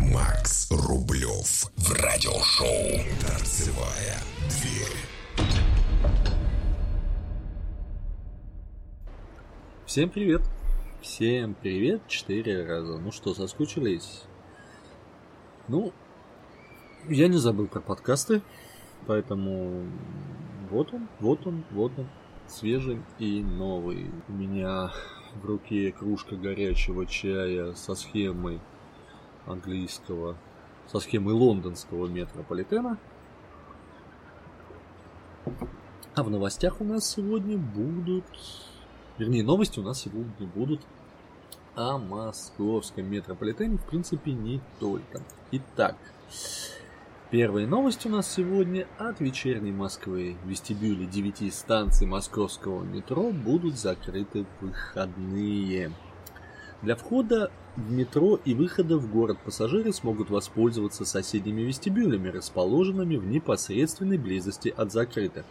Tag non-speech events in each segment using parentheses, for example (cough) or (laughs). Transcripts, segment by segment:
Макс Рублев в радиошоу «Торцевая дверь». Всем привет! Всем привет четыре раза. Ну что, соскучились? Ну, я не забыл про подкасты, поэтому вот он, вот он, вот он, свежий и новый. У меня в руке кружка горячего чая со схемой английского, со схемой лондонского метрополитена. А в новостях у нас сегодня будут... Вернее, новости у нас сегодня будут о московском метрополитене, в принципе, не только. Итак, первая новость у нас сегодня от вечерней Москвы. Вестибюли 9 станций московского метро будут закрыты в выходные. Для входа в метро и выхода в город пассажиры смогут воспользоваться соседними вестибюлями, расположенными в непосредственной близости от закрытых.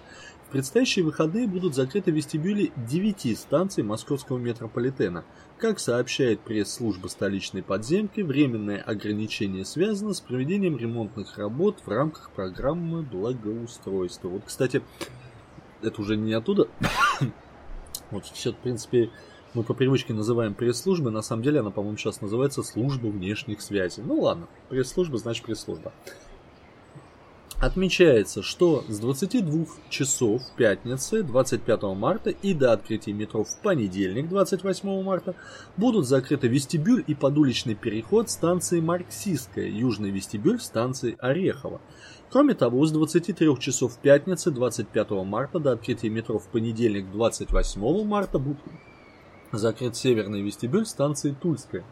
В предстоящие выходные будут закрыты вестибюли 9 станций московского метрополитена. Как сообщает пресс-служба столичной подземки, временное ограничение связано с проведением ремонтных работ в рамках программы благоустройства. Вот, кстати, это уже не оттуда. (coughs) вот все, в принципе, мы по привычке называем пресс-службой, на самом деле она, по-моему, сейчас называется служба внешних связей. Ну ладно, пресс-служба значит пресс-служба. Отмечается, что с 22 часов пятницы 25 марта и до открытия метро в понедельник 28 марта будут закрыты вестибюль и подуличный переход станции Марксистская, южный вестибюль станции Орехово. Кроме того, с 23 часов пятницы 25 марта до открытия метро в понедельник 28 марта будут закрыт северный вестибюль станции Тульская.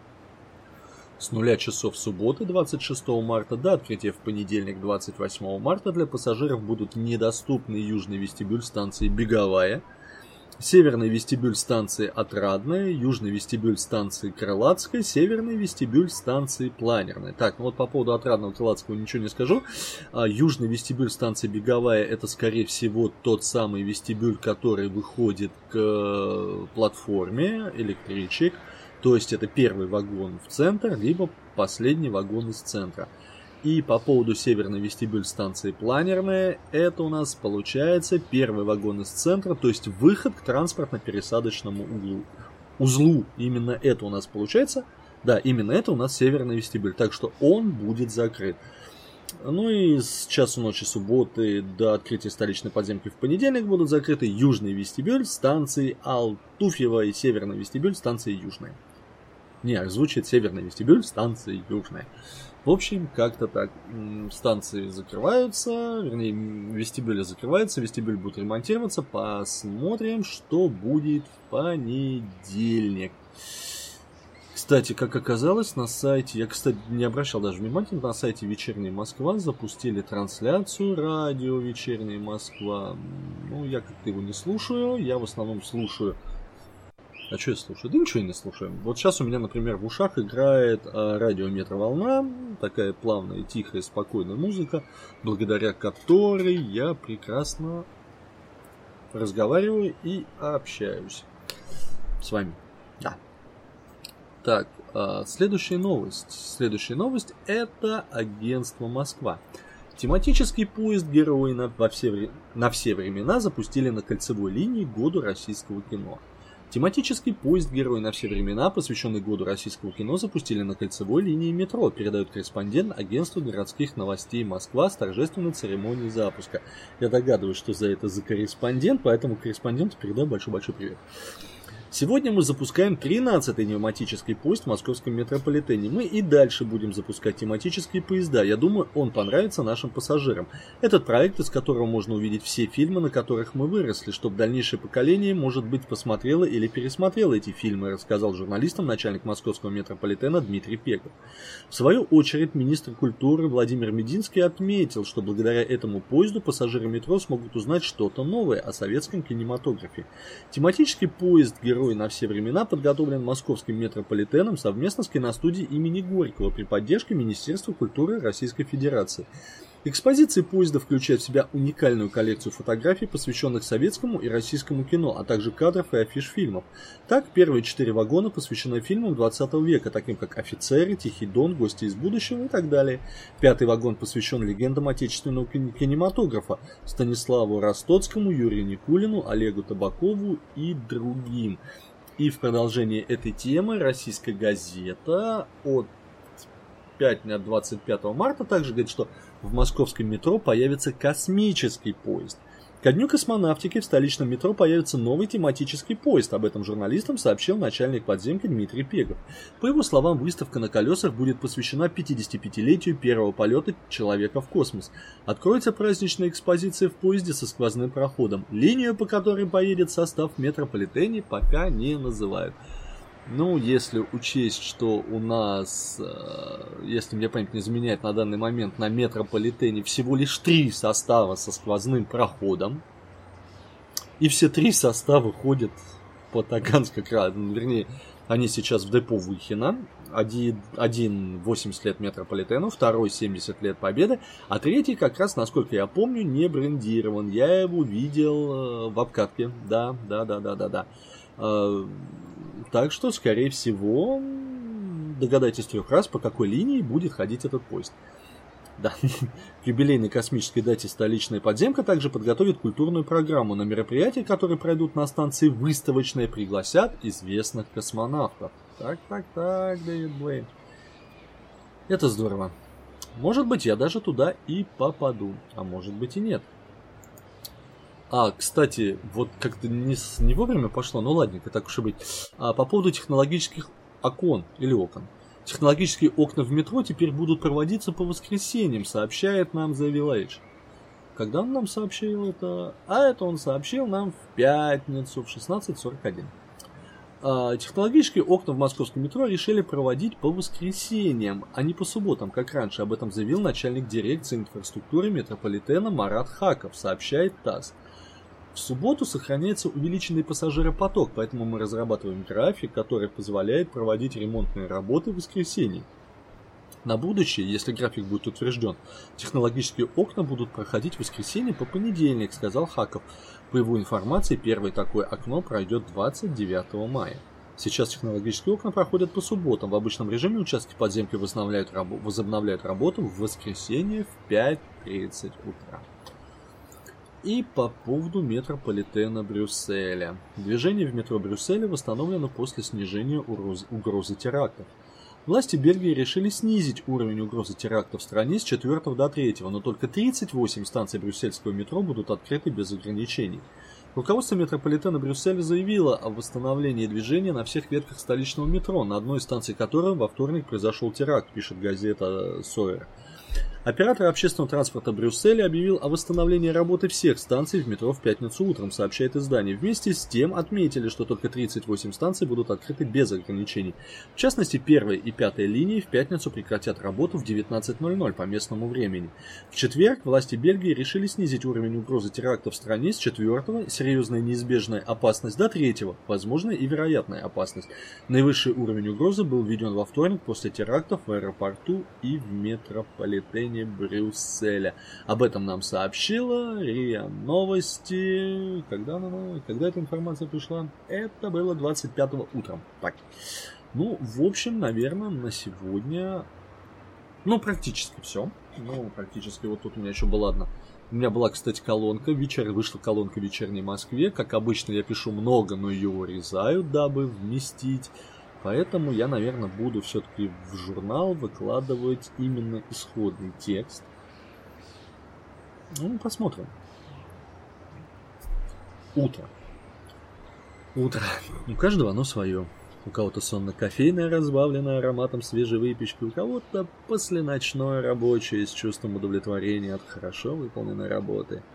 С нуля часов субботы 26 марта до открытия в понедельник 28 марта для пассажиров будут недоступны южный вестибюль станции Беговая, северный вестибюль станции Отрадная, южный вестибюль станции Крылатская, северный вестибюль станции Планерная. Так, ну вот по поводу Отрадного Крылатского ничего не скажу. А, южный вестибюль станции Беговая это скорее всего тот самый вестибюль, который выходит к э, платформе электричек. То есть это первый вагон в центр, либо последний вагон из центра. И по поводу северной вестибюль станции Планерная, это у нас получается первый вагон из центра, то есть выход к транспортно-пересадочному углу. узлу. Именно это у нас получается. Да, именно это у нас северный вестибюль. Так что он будет закрыт. Ну и с часу ночи субботы до открытия столичной подземки в понедельник будут закрыты южный вестибюль станции Алтуфьева и северный вестибюль станции Южная. Не, звучит северный вестибюль станции Южная. В общем, как-то так. Станции закрываются, вернее, вестибюли закрываются, вестибюль будет ремонтироваться. Посмотрим, что будет в понедельник. Кстати, как оказалось, на сайте, я, кстати, не обращал даже внимания, на сайте Вечерняя Москва запустили трансляцию радио Вечерняя Москва. Ну, я как-то его не слушаю, я в основном слушаю а что я слушаю? Да ничего не слушаю. Вот сейчас у меня, например, в ушах играет а, радио Метроволна, такая плавная, тихая, спокойная музыка, благодаря которой я прекрасно разговариваю и общаюсь с вами. Да. Так, а, следующая новость. Следующая новость это агентство Москва. Тематический поезд герои на, во все, на все времена запустили на кольцевой линии году российского кино. Тематический поезд «Герой на все времена», посвященный году российского кино, запустили на кольцевой линии метро, передает корреспондент агентства городских новостей Москва с торжественной церемонией запуска. Я догадываюсь, что за это за корреспондент, поэтому корреспонденту передаю большой-большой привет. Сегодня мы запускаем 13-й пневматический поезд в московском метрополитене. Мы и дальше будем запускать тематические поезда. Я думаю, он понравится нашим пассажирам. Этот проект, из которого можно увидеть все фильмы, на которых мы выросли, чтобы дальнейшее поколение, может быть, посмотрело или пересмотрело эти фильмы, рассказал журналистам начальник московского метрополитена Дмитрий Пегов. В свою очередь, министр культуры Владимир Мединский отметил, что благодаря этому поезду пассажиры метро смогут узнать что-то новое о советском кинематографе. Тематический поезд «Герой герой на все времена подготовлен московским метрополитеном совместно с киностудией имени Горького при поддержке Министерства культуры Российской Федерации. Экспозиции поезда включают в себя уникальную коллекцию фотографий, посвященных советскому и российскому кино, а также кадров и афиш фильмов. Так, первые четыре вагона посвящены фильмам 20 века, таким как «Офицеры», «Тихий дон», «Гости из будущего» и так далее. Пятый вагон посвящен легендам отечественного кинематографа Станиславу Ростоцкому, Юрию Никулину, Олегу Табакову и другим. И в продолжении этой темы российская газета от 5 на 25 марта также говорит, что в московском метро появится космический поезд. Ко дню космонавтики в столичном метро появится новый тематический поезд. Об этом журналистам сообщил начальник подземки Дмитрий Пегов. По его словам, выставка на колесах будет посвящена 55-летию первого полета человека в космос. Откроется праздничная экспозиция в поезде со сквозным проходом. Линию, по которой поедет состав метрополитене, пока не называют. Ну, если учесть, что у нас, э, если мне память не изменяет на данный момент, на метрополитене всего лишь три состава со сквозным проходом, и все три состава ходят по ну, вернее, они сейчас в депо Выхина, один, один 80 лет метрополитену, второй 70 лет Победы, а третий как раз, насколько я помню, не брендирован. Я его видел э, в обкатке, да, да, да, да, да, да. Так что, скорее всего, догадайтесь трех раз, по какой линии будет ходить этот поезд. Да. К (laughs) юбилейной космической дате столичная подземка также подготовит культурную программу. На мероприятия, которые пройдут на станции выставочные, пригласят известных космонавтов. Так, так, так, Дэвид Блейн. Это здорово. Может быть, я даже туда и попаду, а может быть и нет. А, кстати, вот как-то не, не вовремя пошло, ну ладненько, так уж и быть. А, по поводу технологических окон или окон. Технологические окна в метро теперь будут проводиться по воскресеньям, сообщает нам The Village. Когда он нам сообщил это? А это он сообщил нам в пятницу в 16.41. А, технологические окна в московском метро решили проводить по воскресеньям, а не по субботам, как раньше. Об этом заявил начальник дирекции инфраструктуры метрополитена Марат Хаков, сообщает ТАСС. В субботу сохраняется увеличенный пассажиропоток, поэтому мы разрабатываем график, который позволяет проводить ремонтные работы в воскресенье. На будущее, если график будет утвержден, технологические окна будут проходить в воскресенье по понедельник, сказал Хаков. По его информации, первое такое окно пройдет 29 мая. Сейчас технологические окна проходят по субботам. В обычном режиме участки подземки возобновляют, раб- возобновляют работу в воскресенье в 5.30 утра. И по поводу метрополитена Брюсселя. Движение в метро Брюсселя восстановлено после снижения угрозы терактов. Власти Бельгии решили снизить уровень угрозы терактов в стране с 4 до 3, но только 38 станций брюссельского метро будут открыты без ограничений. Руководство метрополитена Брюсселя заявило о восстановлении движения на всех ветках столичного метро, на одной из станций которого во вторник произошел теракт, пишет газета Сойер. Оператор общественного транспорта Брюсселя объявил о восстановлении работы всех станций в метро в пятницу утром, сообщает издание. Вместе с тем отметили, что только 38 станций будут открыты без ограничений. В частности, первая и пятая линии в пятницу прекратят работу в 19.00 по местному времени. В четверг власти Бельгии решили снизить уровень угрозы теракта в стране с четвертого, серьезная неизбежная опасность, до третьего, возможная и вероятная опасность. Наивысший уровень угрозы был введен во вторник после терактов в аэропорту и в метрополитене районе Брюсселя. Об этом нам сообщила РИА Новости. Когда, она, когда эта информация пришла? Это было 25 утром. Так. Ну, в общем, наверное, на сегодня... Ну, практически все. Ну, практически. Вот тут у меня еще была одна у меня была, кстати, колонка, вечер, вышла колонка в вечерней Москве. Как обычно, я пишу много, но ее урезаю, дабы вместить. Поэтому я, наверное, буду все-таки в журнал выкладывать именно исходный текст. Ну, посмотрим. Утро. Утро. У каждого оно свое. У кого-то сонно-кофейное, разбавленное ароматом свежей выпечки, у кого-то посленочное рабочее с чувством удовлетворения от хорошо выполненной работы –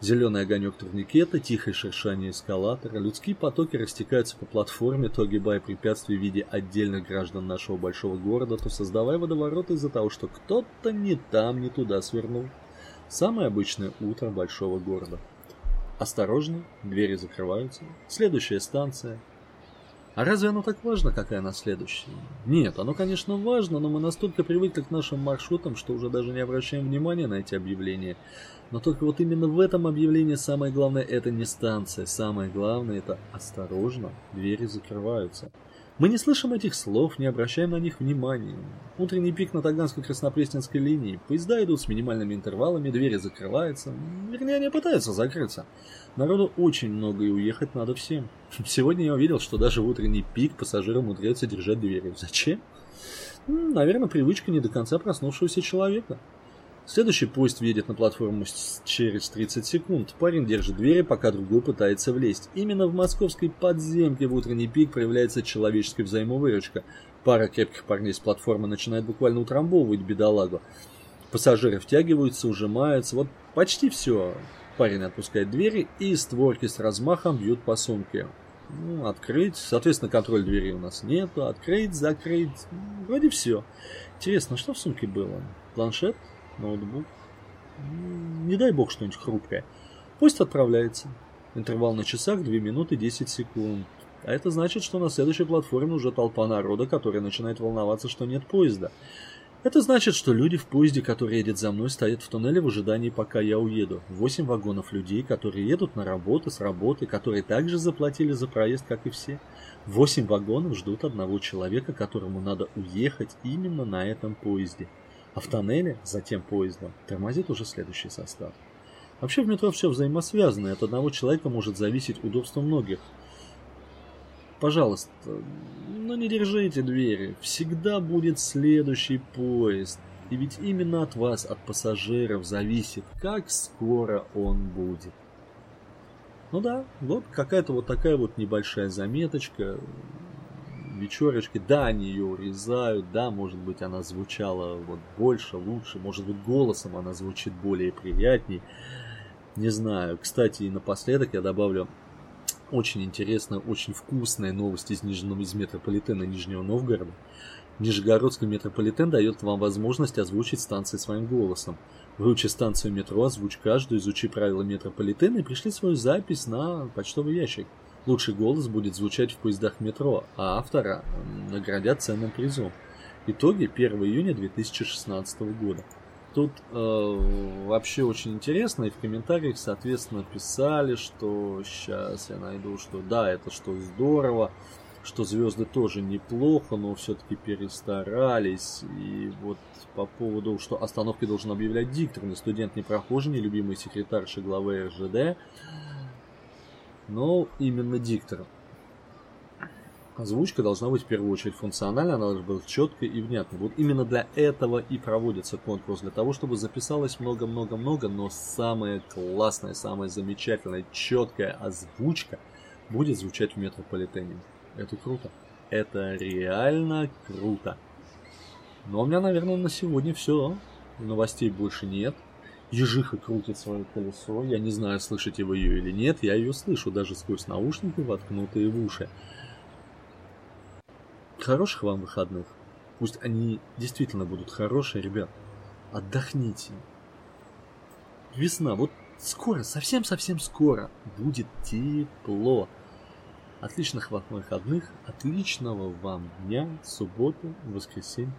Зеленый огонек турникета, тихое шершание эскалатора, людские потоки растекаются по платформе, то огибая препятствия в виде отдельных граждан нашего большого города, то создавая водоворот из-за того, что кто-то не там, не туда свернул. Самое обычное утро большого города. Осторожно, двери закрываются. Следующая станция. А разве оно так важно, какая она следующая? Нет, оно, конечно, важно, но мы настолько привыкли к нашим маршрутам, что уже даже не обращаем внимания на эти объявления. Но только вот именно в этом объявлении самое главное это не станция, самое главное это осторожно, двери закрываются. Мы не слышим этих слов, не обращаем на них внимания. Утренний пик на Таганской-Краснопресненской линии. Поезда идут с минимальными интервалами, двери закрываются. Вернее, они пытаются закрыться. Народу очень много и уехать надо всем. (laughs) Сегодня я увидел, что даже в утренний пик пассажиры умудряются держать двери. Зачем? Наверное, привычка не до конца проснувшегося человека. Следующий поезд въедет на платформу через 30 секунд. Парень держит двери, пока другой пытается влезть. Именно в московской подземке в утренний пик проявляется человеческая взаимовыручка. Пара крепких парней с платформы начинает буквально утрамбовывать бедолагу. Пассажиры втягиваются, ужимаются. Вот почти все. Парень отпускает двери, и створки с размахом бьют по сумке. Ну, открыть. Соответственно, контроль двери у нас нету. Открыть, закрыть. Вроде все. Интересно, что в сумке было? Планшет? Ноутбук. Не дай бог что-нибудь хрупкое. Поезд отправляется. Интервал на часах 2 минуты 10 секунд. А это значит, что на следующей платформе уже толпа народа, которая начинает волноваться, что нет поезда. Это значит, что люди в поезде, который едет за мной, стоят в туннеле в ожидании, пока я уеду. Восемь вагонов людей, которые едут на работу, с работы, которые также заплатили за проезд, как и все. Восемь вагонов ждут одного человека, которому надо уехать именно на этом поезде. А в тоннеле, затем поездом, тормозит уже следующий состав. Вообще в метро все взаимосвязано, и от одного человека может зависеть удобство многих. Пожалуйста, ну не держите двери, всегда будет следующий поезд. И ведь именно от вас, от пассажиров, зависит, как скоро он будет. Ну да, вот какая-то вот такая вот небольшая заметочка вечерочки, да, они ее урезают, да, может быть, она звучала вот больше, лучше, может быть, голосом она звучит более приятней. Не знаю. Кстати, и напоследок я добавлю очень интересная, очень вкусная новость из, Нижнего, из метрополитена Нижнего Новгорода. Нижегородский метрополитен дает вам возможность озвучить станции своим голосом. Выучи станцию метро, озвучь каждую, изучи правила метрополитена и пришли свою запись на почтовый ящик. Лучший голос будет звучать в поездах метро, а автора наградят ценным призом. Итоги 1 июня 2016 года. Тут э, вообще очень интересно, и в комментариях, соответственно, писали, что сейчас я найду, что да, это что здорово, что звезды тоже неплохо, но все-таки перестарались. И вот по поводу, что остановки должен объявлять диктор, не студент, не прохожий, не любимый секретарши главы РЖД но именно диктором. Озвучка должна быть в первую очередь функциональной, она должна быть четкой и внятной. Вот именно для этого и проводится конкурс, для того, чтобы записалось много-много-много, но самая классная, самая замечательная, четкая озвучка будет звучать в метрополитене. Это круто. Это реально круто. Но у меня, наверное, на сегодня все. Новостей больше нет. Ежиха крутит свое колесо. Я не знаю, слышите вы ее или нет. Я ее слышу даже сквозь наушники, воткнутые в уши. Хороших вам выходных. Пусть они действительно будут хорошие, ребят. Отдохните. Весна. Вот скоро, совсем-совсем скоро будет тепло. Отличных вам выходных, отличного вам дня, субботы, воскресенье.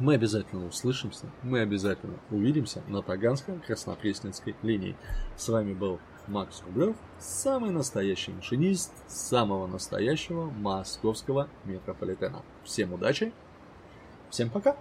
Мы обязательно услышимся, мы обязательно увидимся на Таганской-Краснопресненской линии. С вами был Макс Рублев, самый настоящий машинист самого настоящего московского метрополитена. Всем удачи, всем пока!